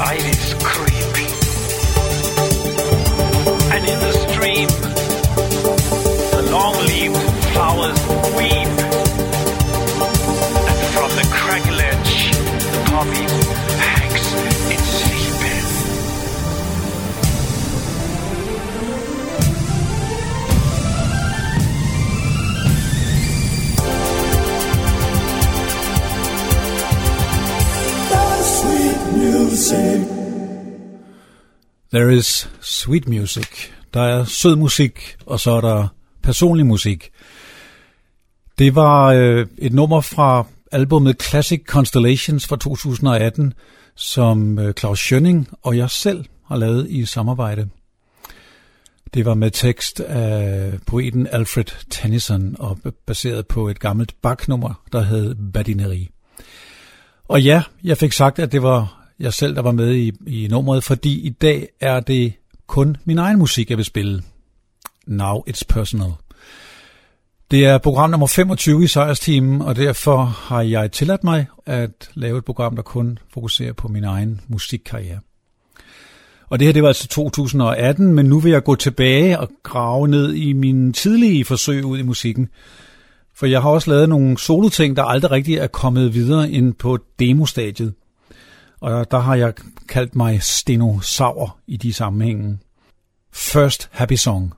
iris creeping. And in the stream, There is sweet music. Der er sød musik, og så er der personlig musik. Det var øh, et nummer fra albumet Classic Constellations fra 2018, som øh, Claus Schønning og jeg selv har lavet i samarbejde. Det var med tekst af poeten Alfred Tennyson og baseret på et gammelt baknummer, der hed Badineri. Og ja, jeg fik sagt, at det var jeg selv, der var med i, i nummeret, fordi i dag er det kun min egen musik, jeg vil spille. Now it's personal. Det er program nummer 25 i Sejrsteamen, og derfor har jeg tilladt mig at lave et program, der kun fokuserer på min egen musikkarriere. Og det her, det var altså 2018, men nu vil jeg gå tilbage og grave ned i mine tidlige forsøg ud i musikken. For jeg har også lavet nogle solo-ting, der aldrig rigtig er kommet videre end på demostadiet. Og der har jeg kaldt mig stenosaur i de sammenhænge. First Happy Song.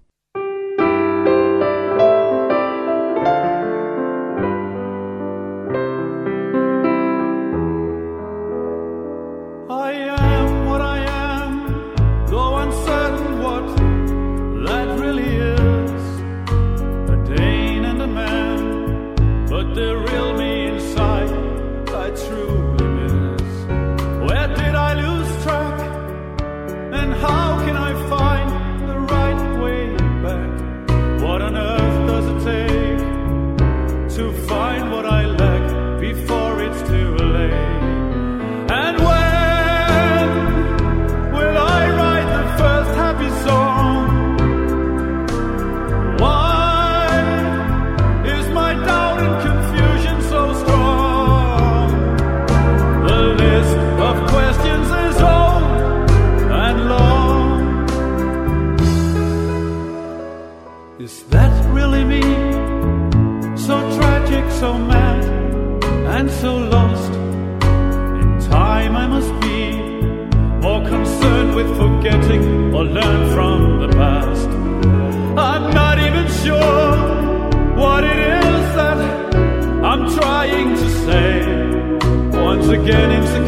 forgetting.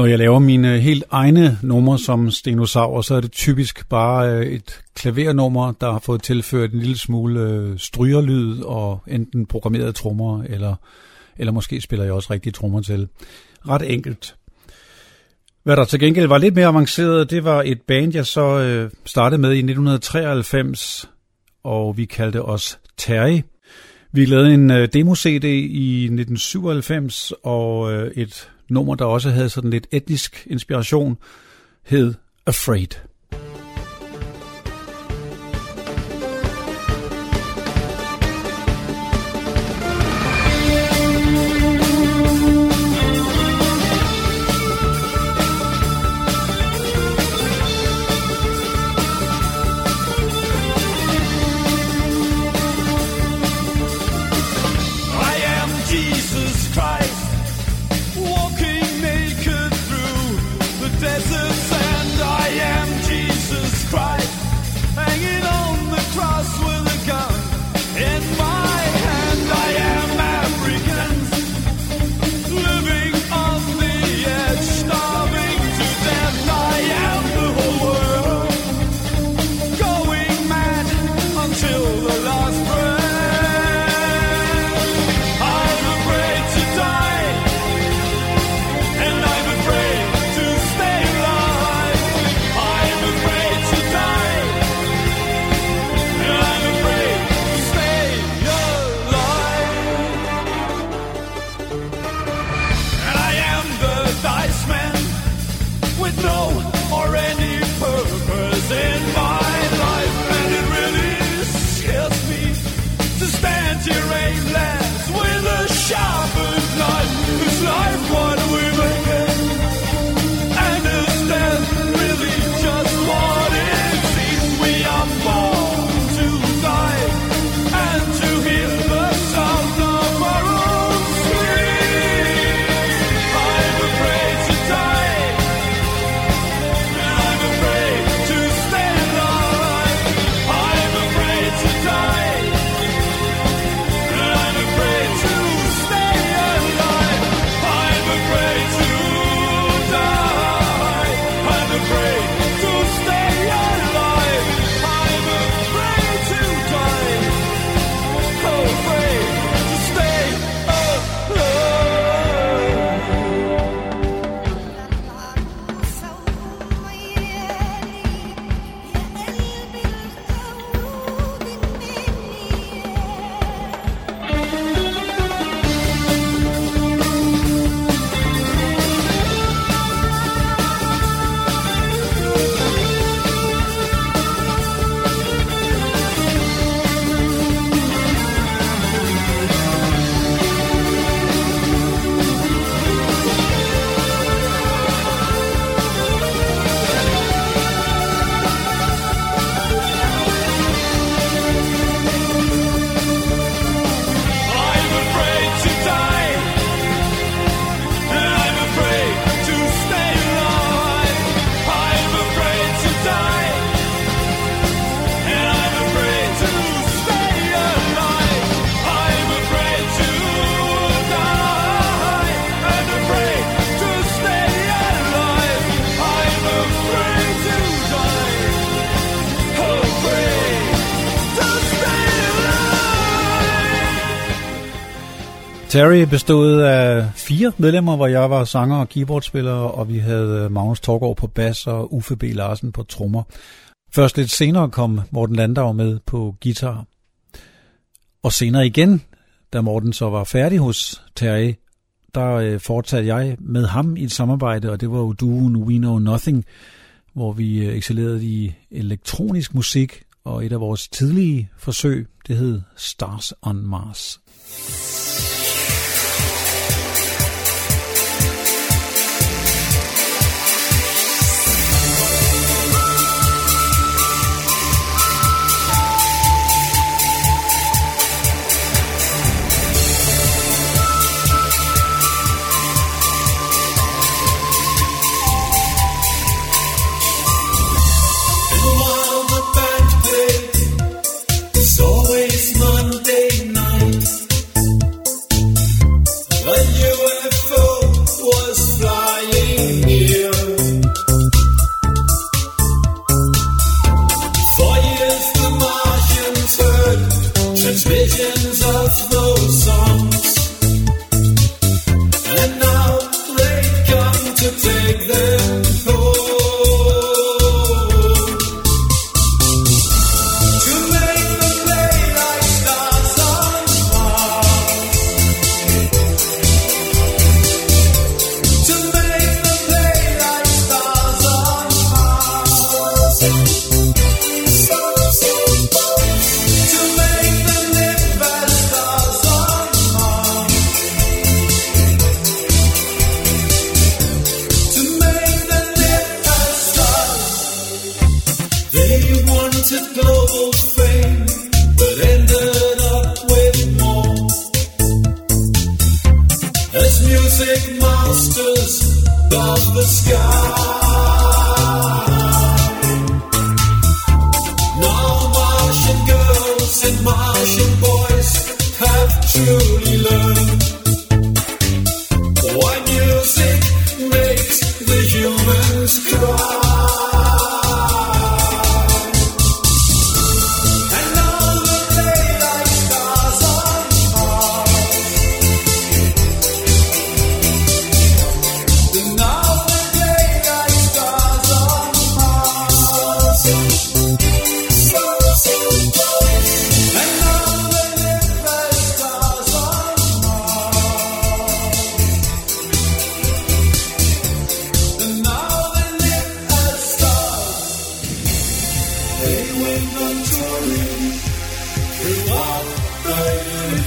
Når jeg laver mine helt egne numre som stenosaur, så er det typisk bare øh, et klavernummer, der har fået tilført en lille smule øh, strygerlyd og enten programmerede trommer, eller, eller måske spiller jeg også rigtige trommer til. Ret enkelt. Hvad der til gengæld var lidt mere avanceret, det var et band, jeg så øh, startede med i 1993, og vi kaldte os Terry. Vi lavede en øh, demo-CD i 1997 og et nummer, der også havde sådan lidt etnisk inspiration, hed Afraid. Terry bestod af fire medlemmer, hvor jeg var sanger og keyboardspiller, og vi havde øh, Magnus Torgård på bas og Uffe B. Larsen på trommer. Først lidt senere kom Morten Landau med på guitar. Og senere igen, da Morten så var færdig hos Terry, der øh, fortsatte jeg med ham i et samarbejde, og det var jo duoen We Know Nothing, hvor vi øh, excellerede i elektronisk musik, og et af vores tidlige forsøg, det hed Stars on Mars.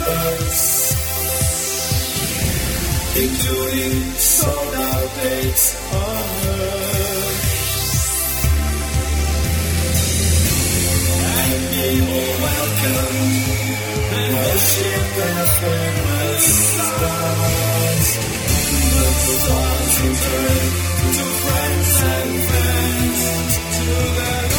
birds, including sold out dates on Earth. And people welcome and worship the famous stars. The stars return to friends and fans to the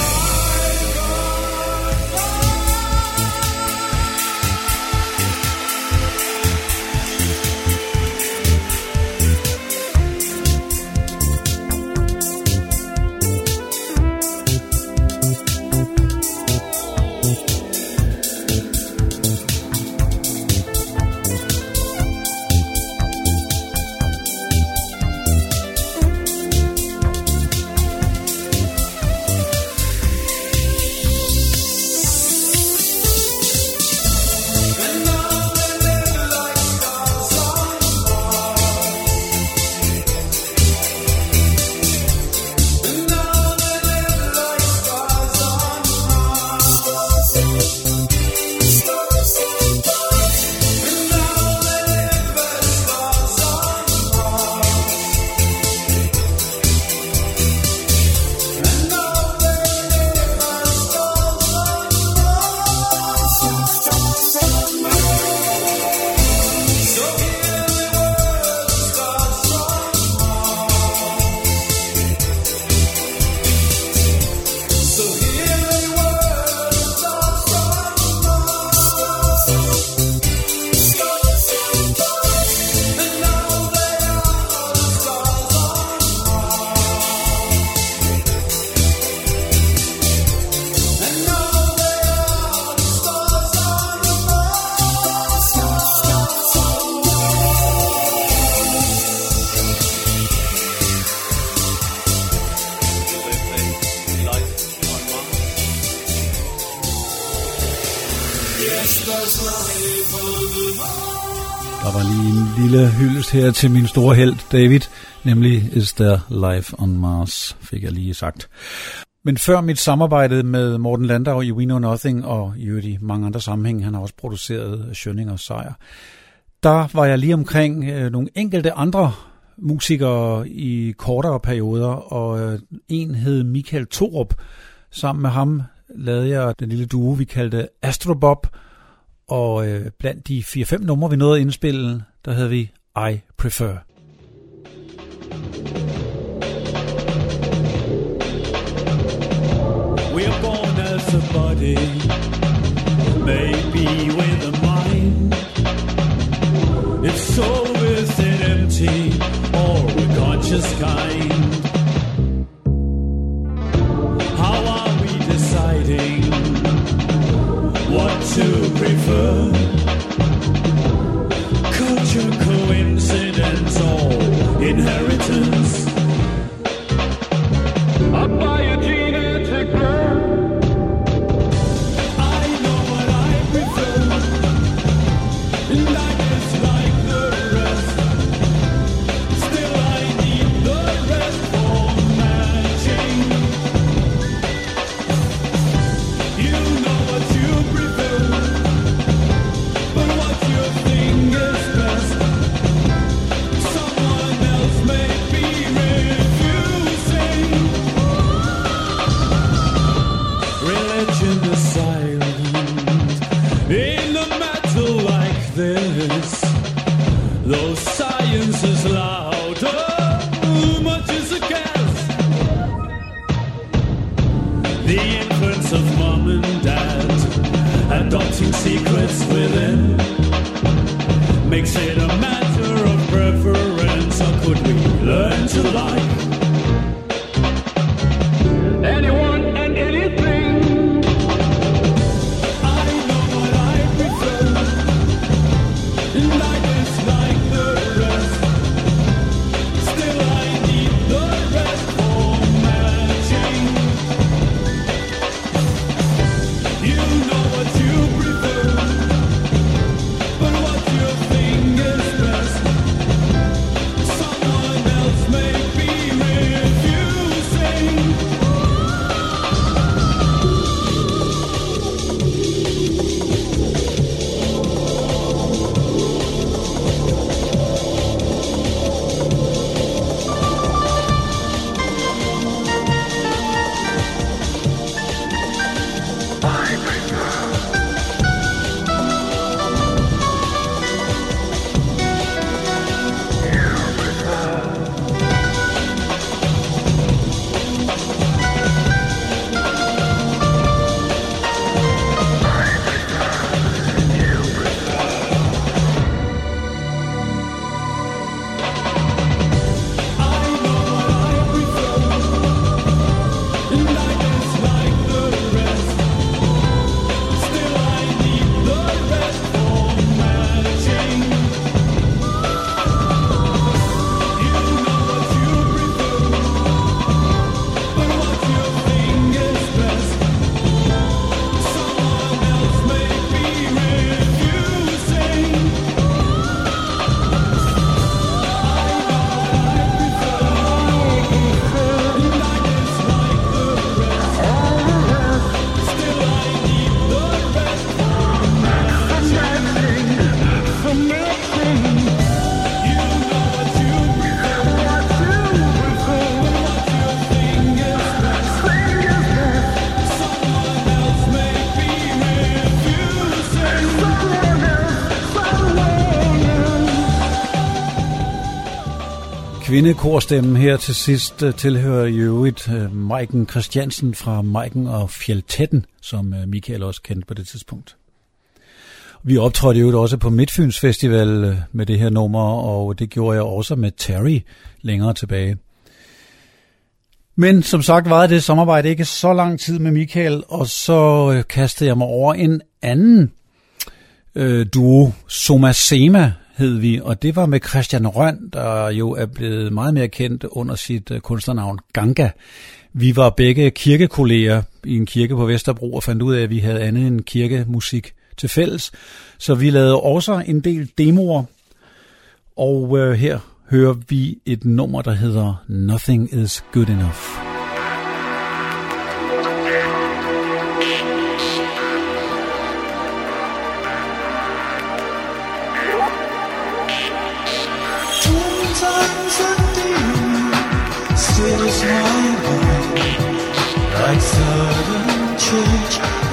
lille hyldest her til min store held, David, nemlig Is There Life on Mars, fik jeg lige sagt. Men før mit samarbejde med Morten Landau i We Know Nothing, og i øvrigt i mange andre sammenhæng, han har også produceret Schønning og Sejr, der var jeg lige omkring øh, nogle enkelte andre musikere i kortere perioder, og øh, en hed Michael Torup. Sammen med ham lavede jeg den lille duo, vi kaldte Astrobob, og øh, blandt de 4-5 numre, vi nåede at indspille, der havde vi I Prefer. We're born as a body, maybe with a mind. If so, is it empty or a conscious kind? How are we deciding what to prefer? in her Kvindekorstemmen her til sidst øh, tilhører i øvrigt øh, Maiken Christiansen fra Maiken og Fjeltetten, som øh, Michael også kendte på det tidspunkt. Vi optrådte jo også på Midtfyns Festival med det her nummer, og det gjorde jeg også med Terry længere tilbage. Men som sagt var det samarbejde ikke så lang tid med Michael, og så kastede jeg mig over en anden øh, duo, Soma Sema hed vi, og det var med Christian Røn, der jo er blevet meget mere kendt under sit øh, kunstnernavn Ganga. Vi var begge kirkekolleger i en kirke på Vesterbro og fandt ud af, at vi havde andet end kirkemusik til fælles. Så vi lavede også en del demoer, og øh, her hører vi et nummer, der hedder Nothing is Good Enough. church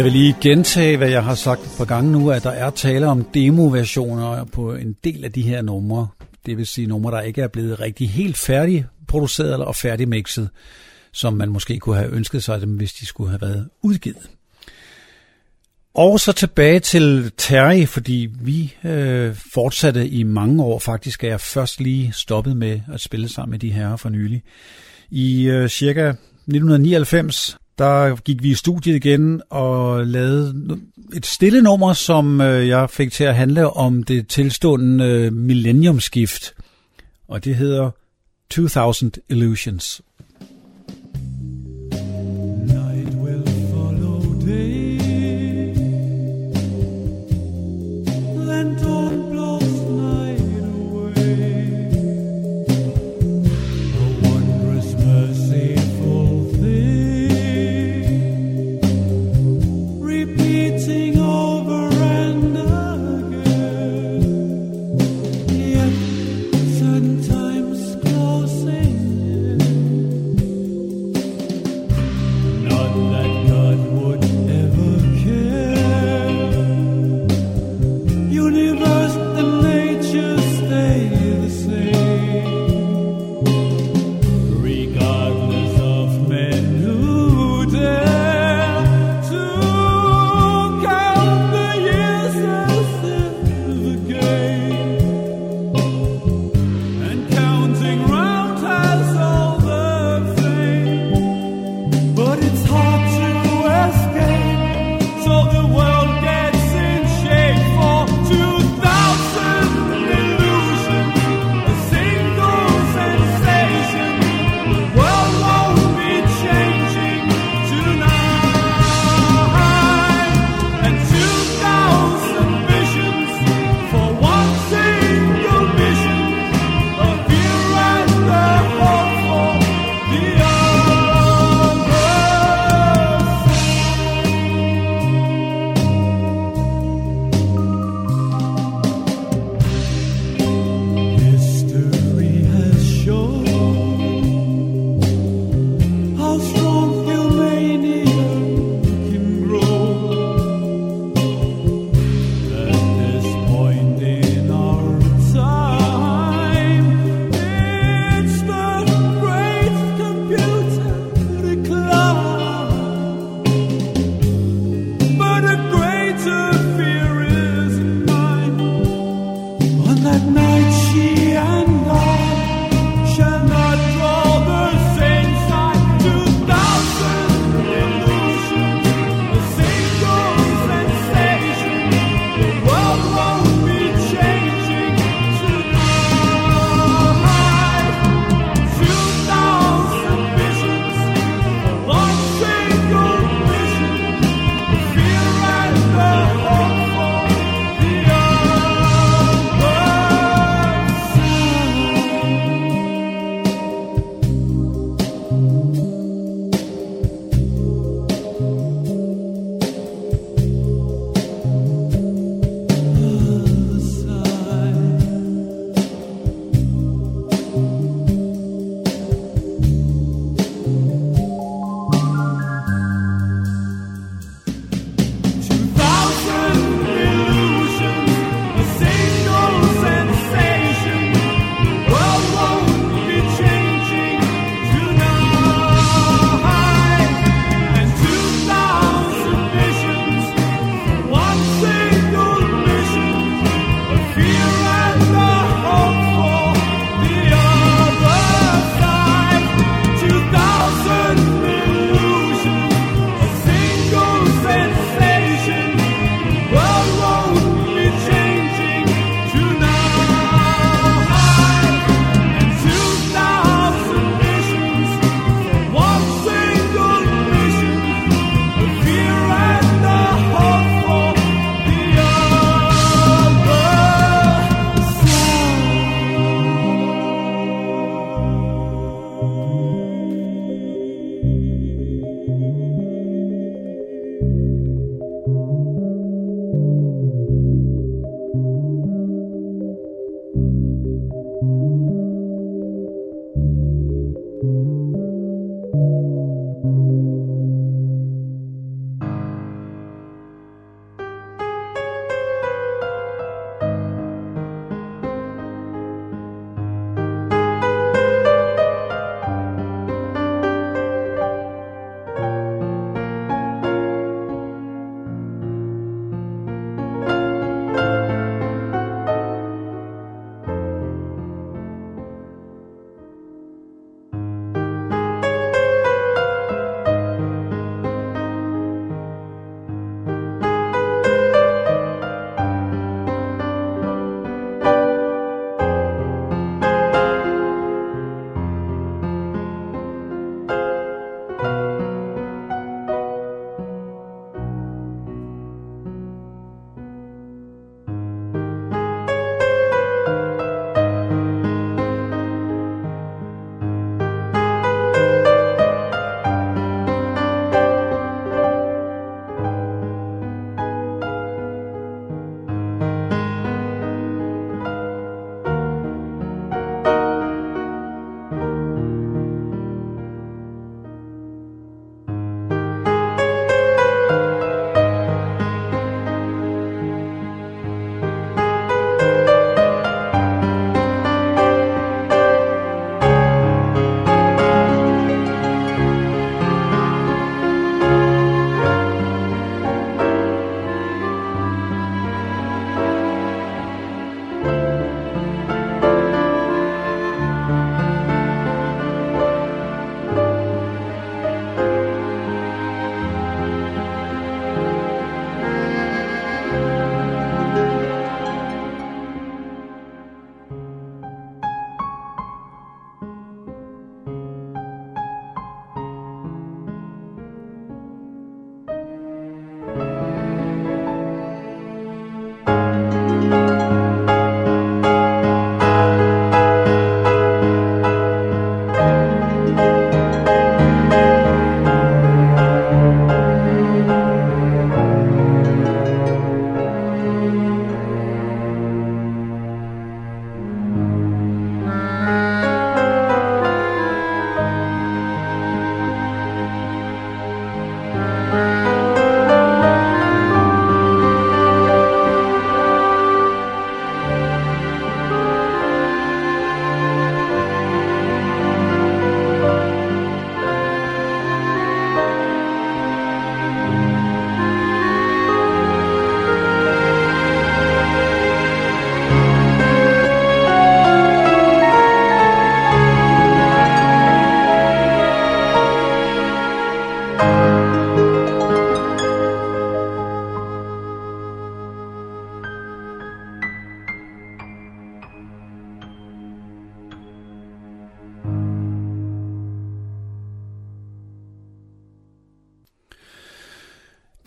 Jeg vil lige gentage, hvad jeg har sagt et par gange nu, at der er tale om demoversioner på en del af de her numre. Det vil sige numre, der ikke er blevet rigtig helt færdig produceret eller færdigmixet, som man måske kunne have ønsket sig dem, hvis de skulle have været udgivet. Og så tilbage til Terry, fordi vi øh, fortsatte i mange år. Faktisk er jeg først lige stoppet med at spille sammen med de herrer for nylig. I øh, cirka 1999 der gik vi i studiet igen og lavede et stille nummer, som øh, jeg fik til at handle om det tilstående øh, millenniumskift. Og det hedder 2000 Illusions. all the world.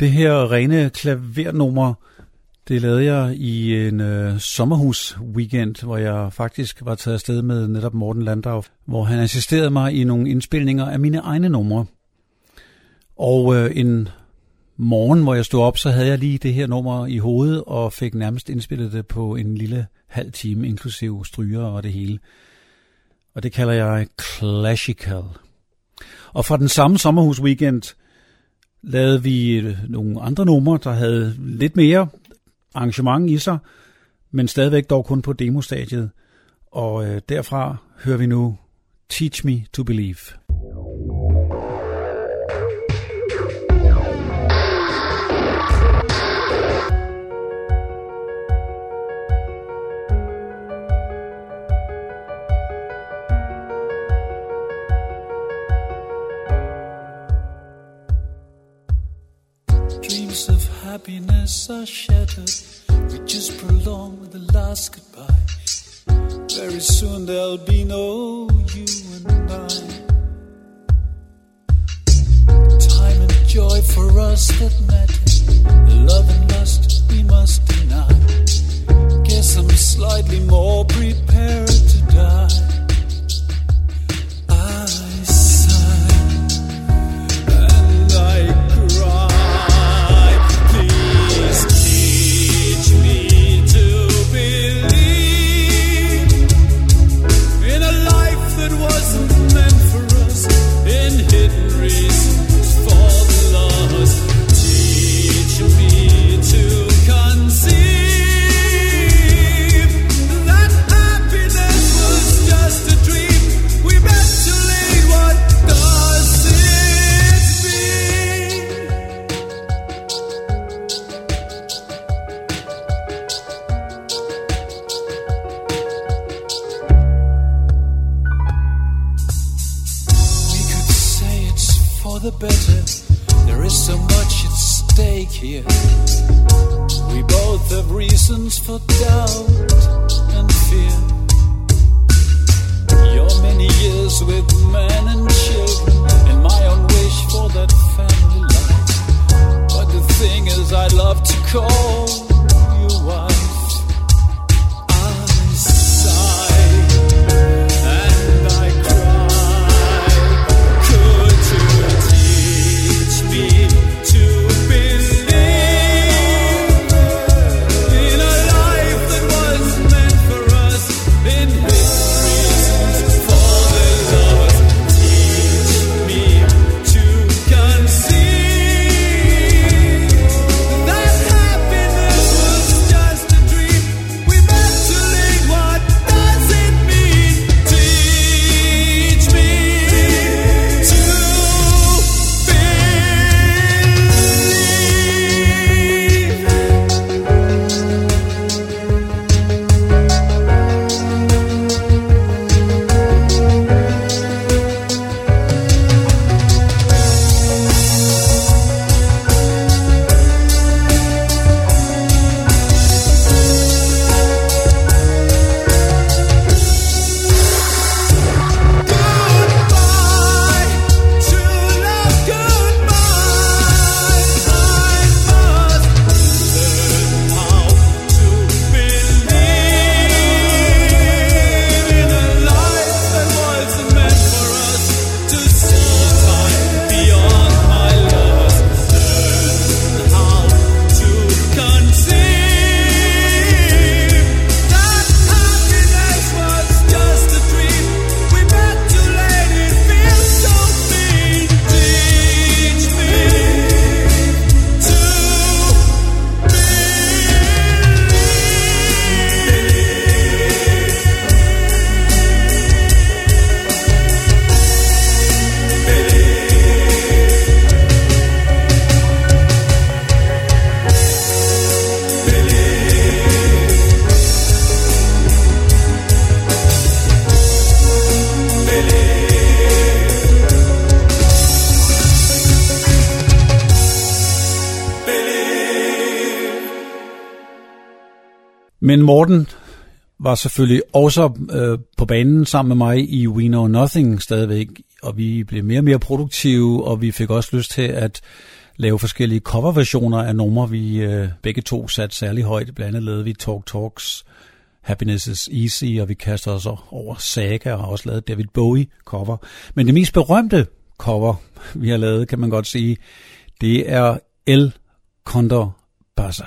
Det her rene klavernummer, det lavede jeg i en øh, sommerhus-weekend, hvor jeg faktisk var taget afsted med netop Morten Landau, hvor han assisterede mig i nogle indspilninger af mine egne numre. Og øh, en morgen, hvor jeg stod op, så havde jeg lige det her nummer i hovedet, og fik nærmest indspillet det på en lille halv time, inklusive stryger og det hele. Og det kalder jeg Classical. Og fra den samme sommerhus-weekend lavede vi øh, nogle andre numre, der havde lidt mere arrangement i sig, men stadigvæk dog kun på demostadiet. Og øh, derfra hører vi nu Teach Me to Believe. Dreams of happiness are shattered. We just prolong the last goodbye. Very soon there'll be no you and I. Time and joy for us that matter. Love and lust we must deny. Guess I'm slightly more prepared to die. Reasons for doubt and fear. Your many years with men and children, and my own wish for that family life. But the thing is, I'd love to call you wife. Men Morten var selvfølgelig også øh, på banen sammen med mig i We Know Nothing stadigvæk, og vi blev mere og mere produktive, og vi fik også lyst til at lave forskellige coverversioner af numre, vi øh, begge to satte særlig højt. Blandt andet lavede vi Talk Talks, Happiness is Easy, og vi kaster os over Saga og har også lavet David Bowie cover. Men det mest berømte cover, vi har lavet, kan man godt sige, det er El Condor Bassa.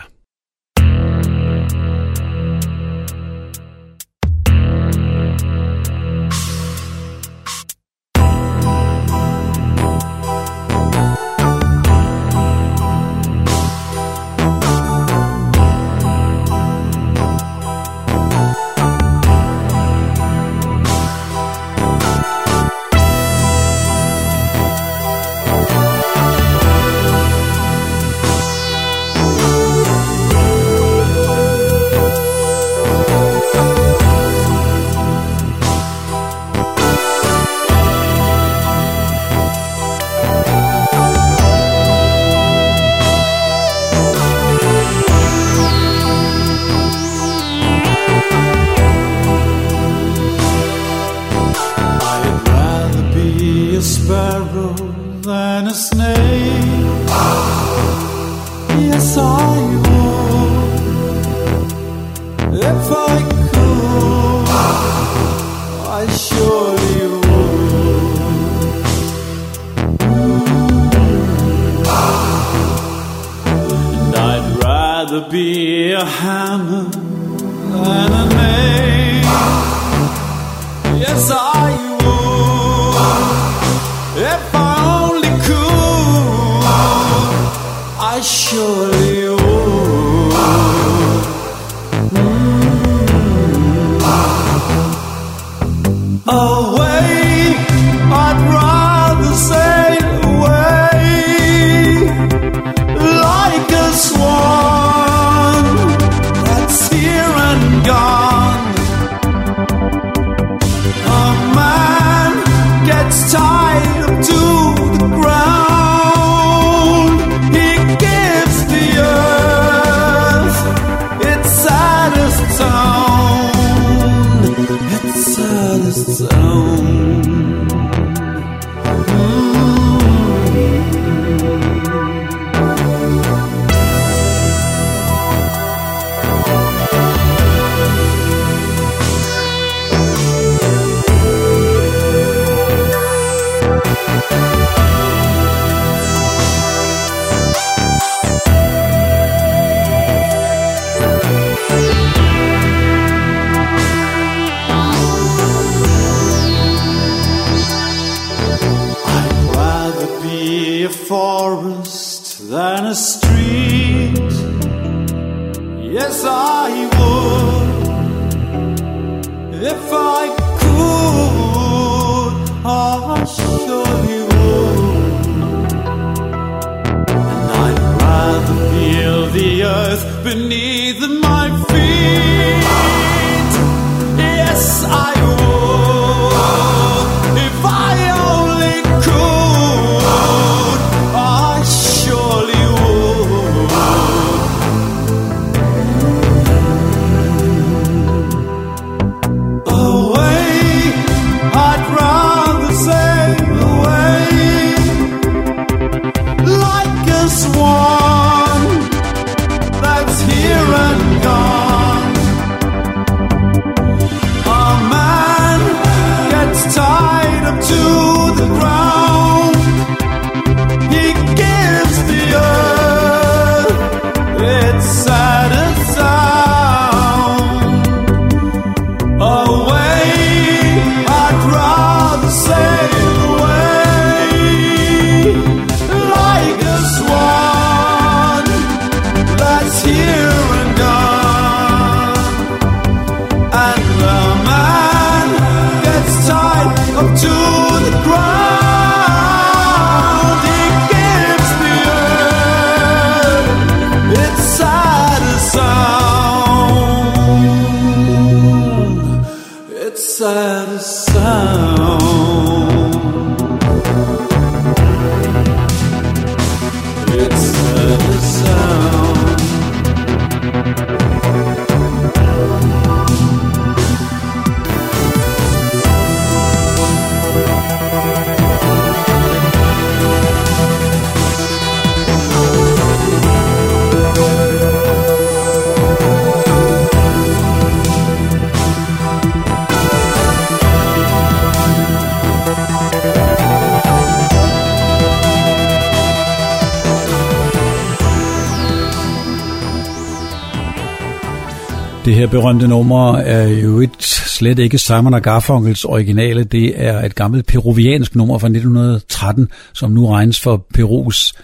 Her berømte nummer er jo et slet ikke Simon Garfunkels originale. Det er et gammelt peruviansk nummer fra 1913, som nu regnes for Perus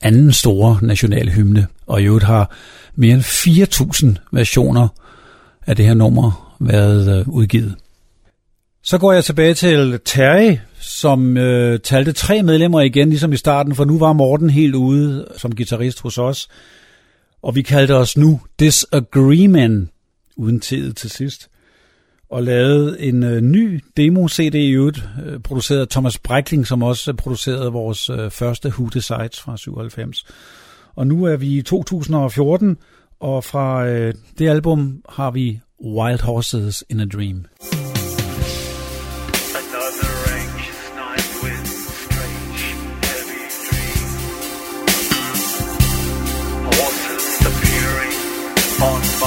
anden store nationale hymne. Og i øvrigt har mere end 4.000 versioner af det her nummer været øh, udgivet. Så går jeg tilbage til Terry, som øh, talte tre medlemmer igen, ligesom i starten, for nu var Morten helt ude som guitarist hos os. Og vi kaldte os nu Disagreement, uden tid til sidst, og lavede en øh, ny demo-CD i øvrigt, øh, produceret af Thomas Breckling, som også producerede vores øh, første Who Decides fra 97. Og nu er vi i 2014, og fra øh, det album har vi Wild Horses in a Dream. on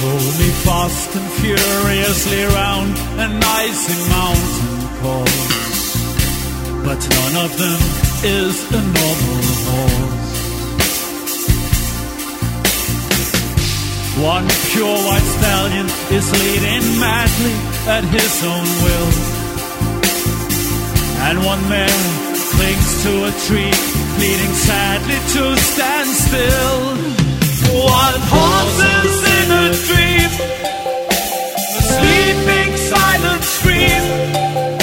pull me fast and furiously round an icy mountain course, but none of them is a normal horse. One pure white stallion is leading madly at his own will, and one mare clings to a tree, pleading sadly to stand still. Wild horses in a dream, a sleeping silent scream.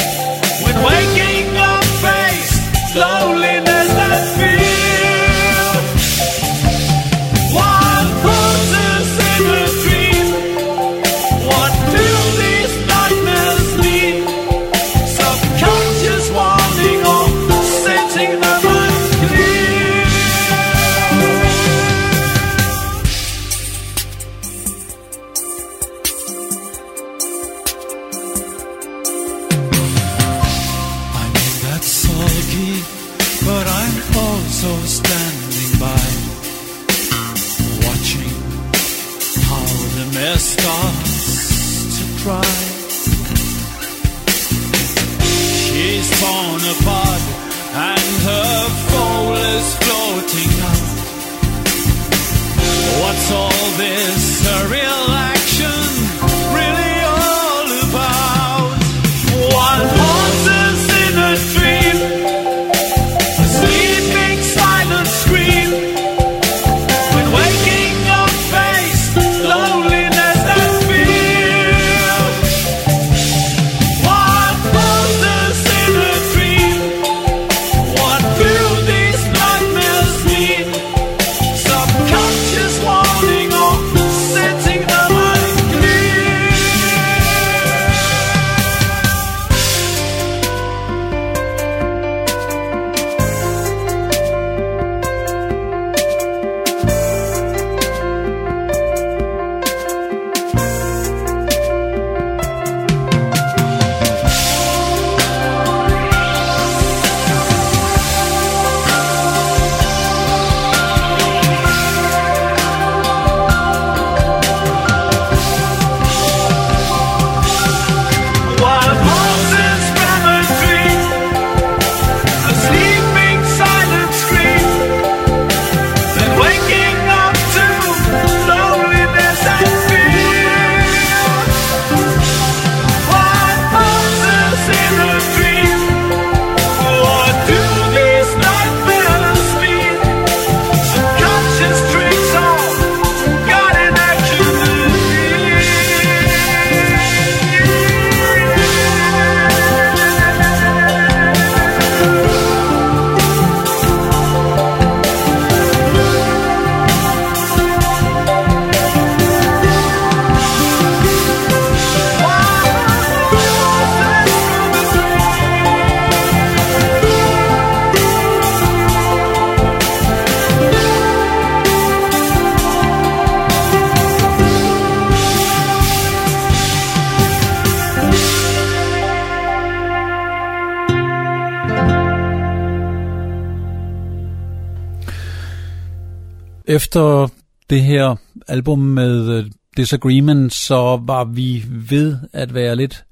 Efter det her album med øh, Disagreement, så var vi ved at være lidt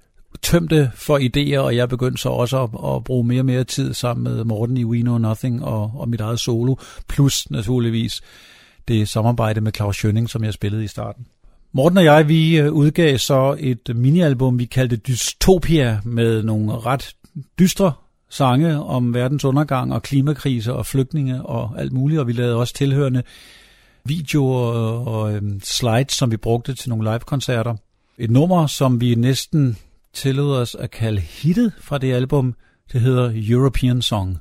tømte for idéer, og jeg begyndte så også at, at bruge mere og mere tid sammen med Morten i We Know Nothing og, og mit eget solo, plus naturligvis det samarbejde med Claus Schønning, som jeg spillede i starten. Morten og jeg, vi øh, udgav så et minialbum, vi kaldte Dystopia, med nogle ret dystre sange om verdens undergang og klimakrise og flygtninge og alt muligt, og vi lavede også tilhørende videoer og, øhm, slides, som vi brugte til nogle live-koncerter. Et nummer, som vi næsten tillod os at kalde hittet fra det album, det hedder European Song.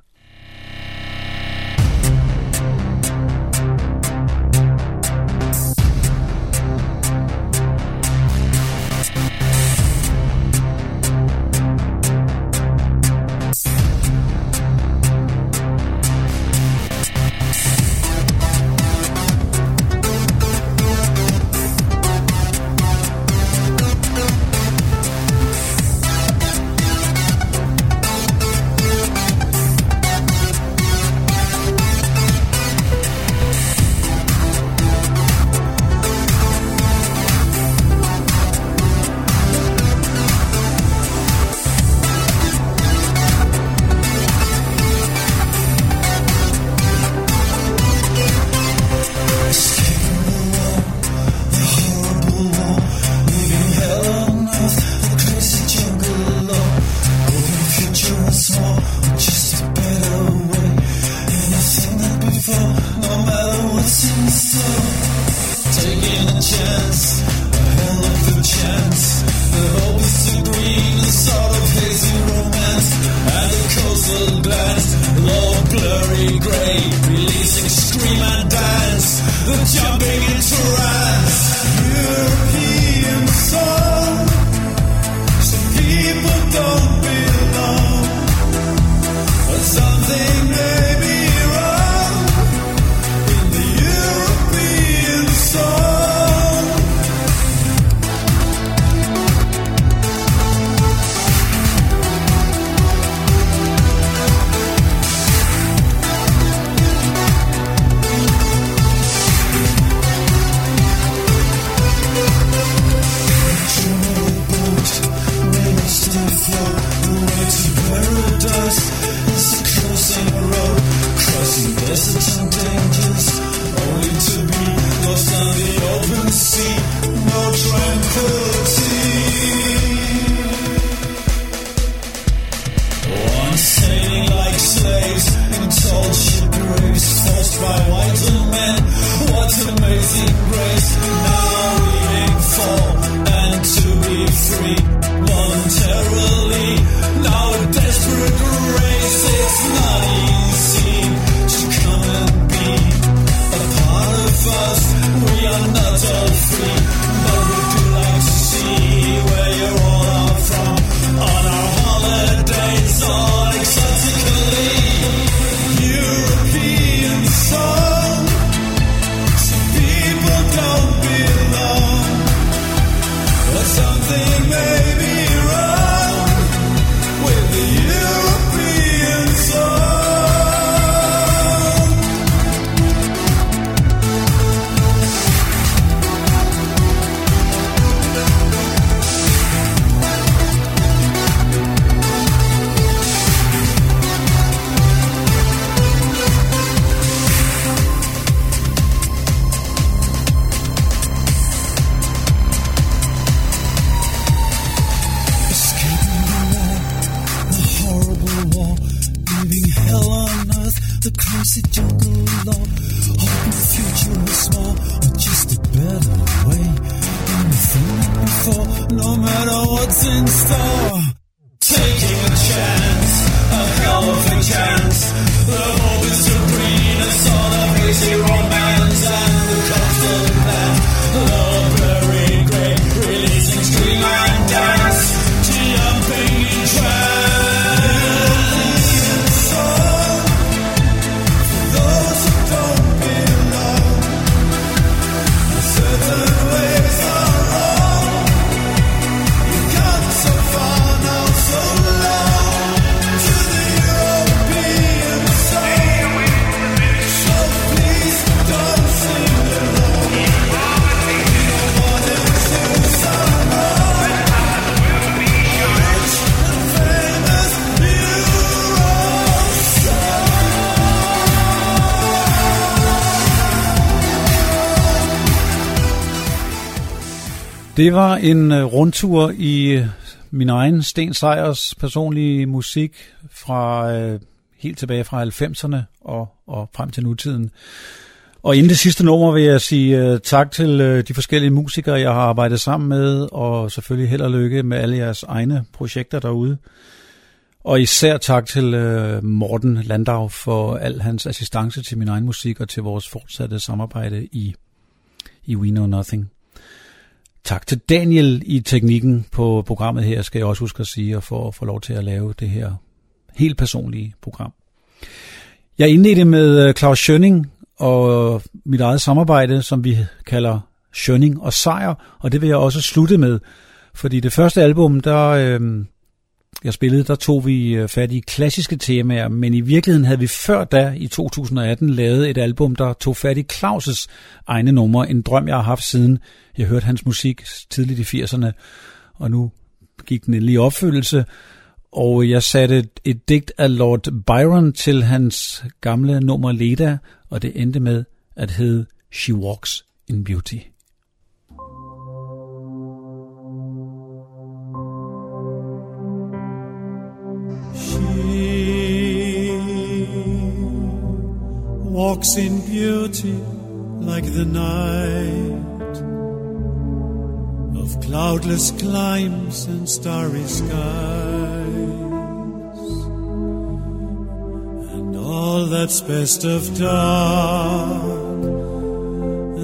Det var en øh, rundtur i øh, min egen Sten Sejers personlige musik fra øh, helt tilbage fra 90'erne og, og frem til nutiden. Og inden det sidste nummer vil jeg sige øh, tak til øh, de forskellige musikere, jeg har arbejdet sammen med, og selvfølgelig held og lykke med alle jeres egne projekter derude. Og især tak til øh, Morten Landau for al hans assistance til min egen musik og til vores fortsatte samarbejde i, i We Know Nothing. Tak til Daniel i teknikken på programmet her, skal jeg også huske at sige, og for at få lov til at lave det her helt personlige program. Jeg indledte med øh, Claus Schønning og mit eget samarbejde, som vi kalder Schønning og Sejr, og det vil jeg også slutte med, fordi det første album, der øh, jeg spillede, der tog vi øh, fat i klassiske temaer, men i virkeligheden havde vi før da, i 2018, lavet et album, der tog fat i Claus' egne numre. En drøm, jeg har haft siden jeg hørte hans musik tidligt i 80'erne, og nu gik den endelig i opfyldelse. Og jeg satte et digt af Lord Byron til hans gamle nummer Leda, og det endte med at hedde She Walks in Beauty. Walks in beauty like the night of cloudless climes and starry skies, and all that's best of dark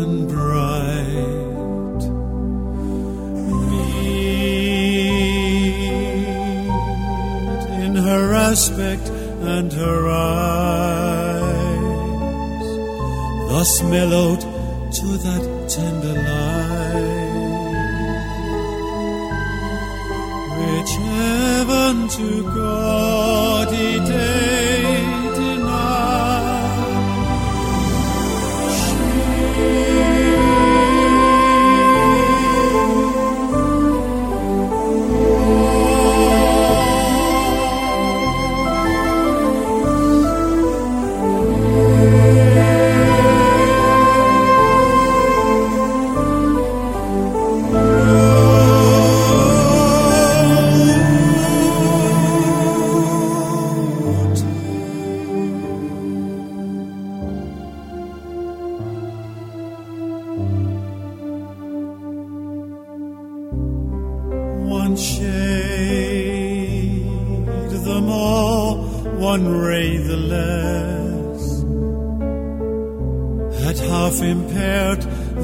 and bright. In her aspect and her eyes, thus mellowed to that tender light, which heaven to gaudy day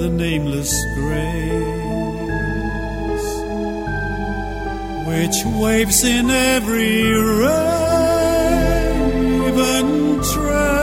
the nameless grace, which waves in every raven tress.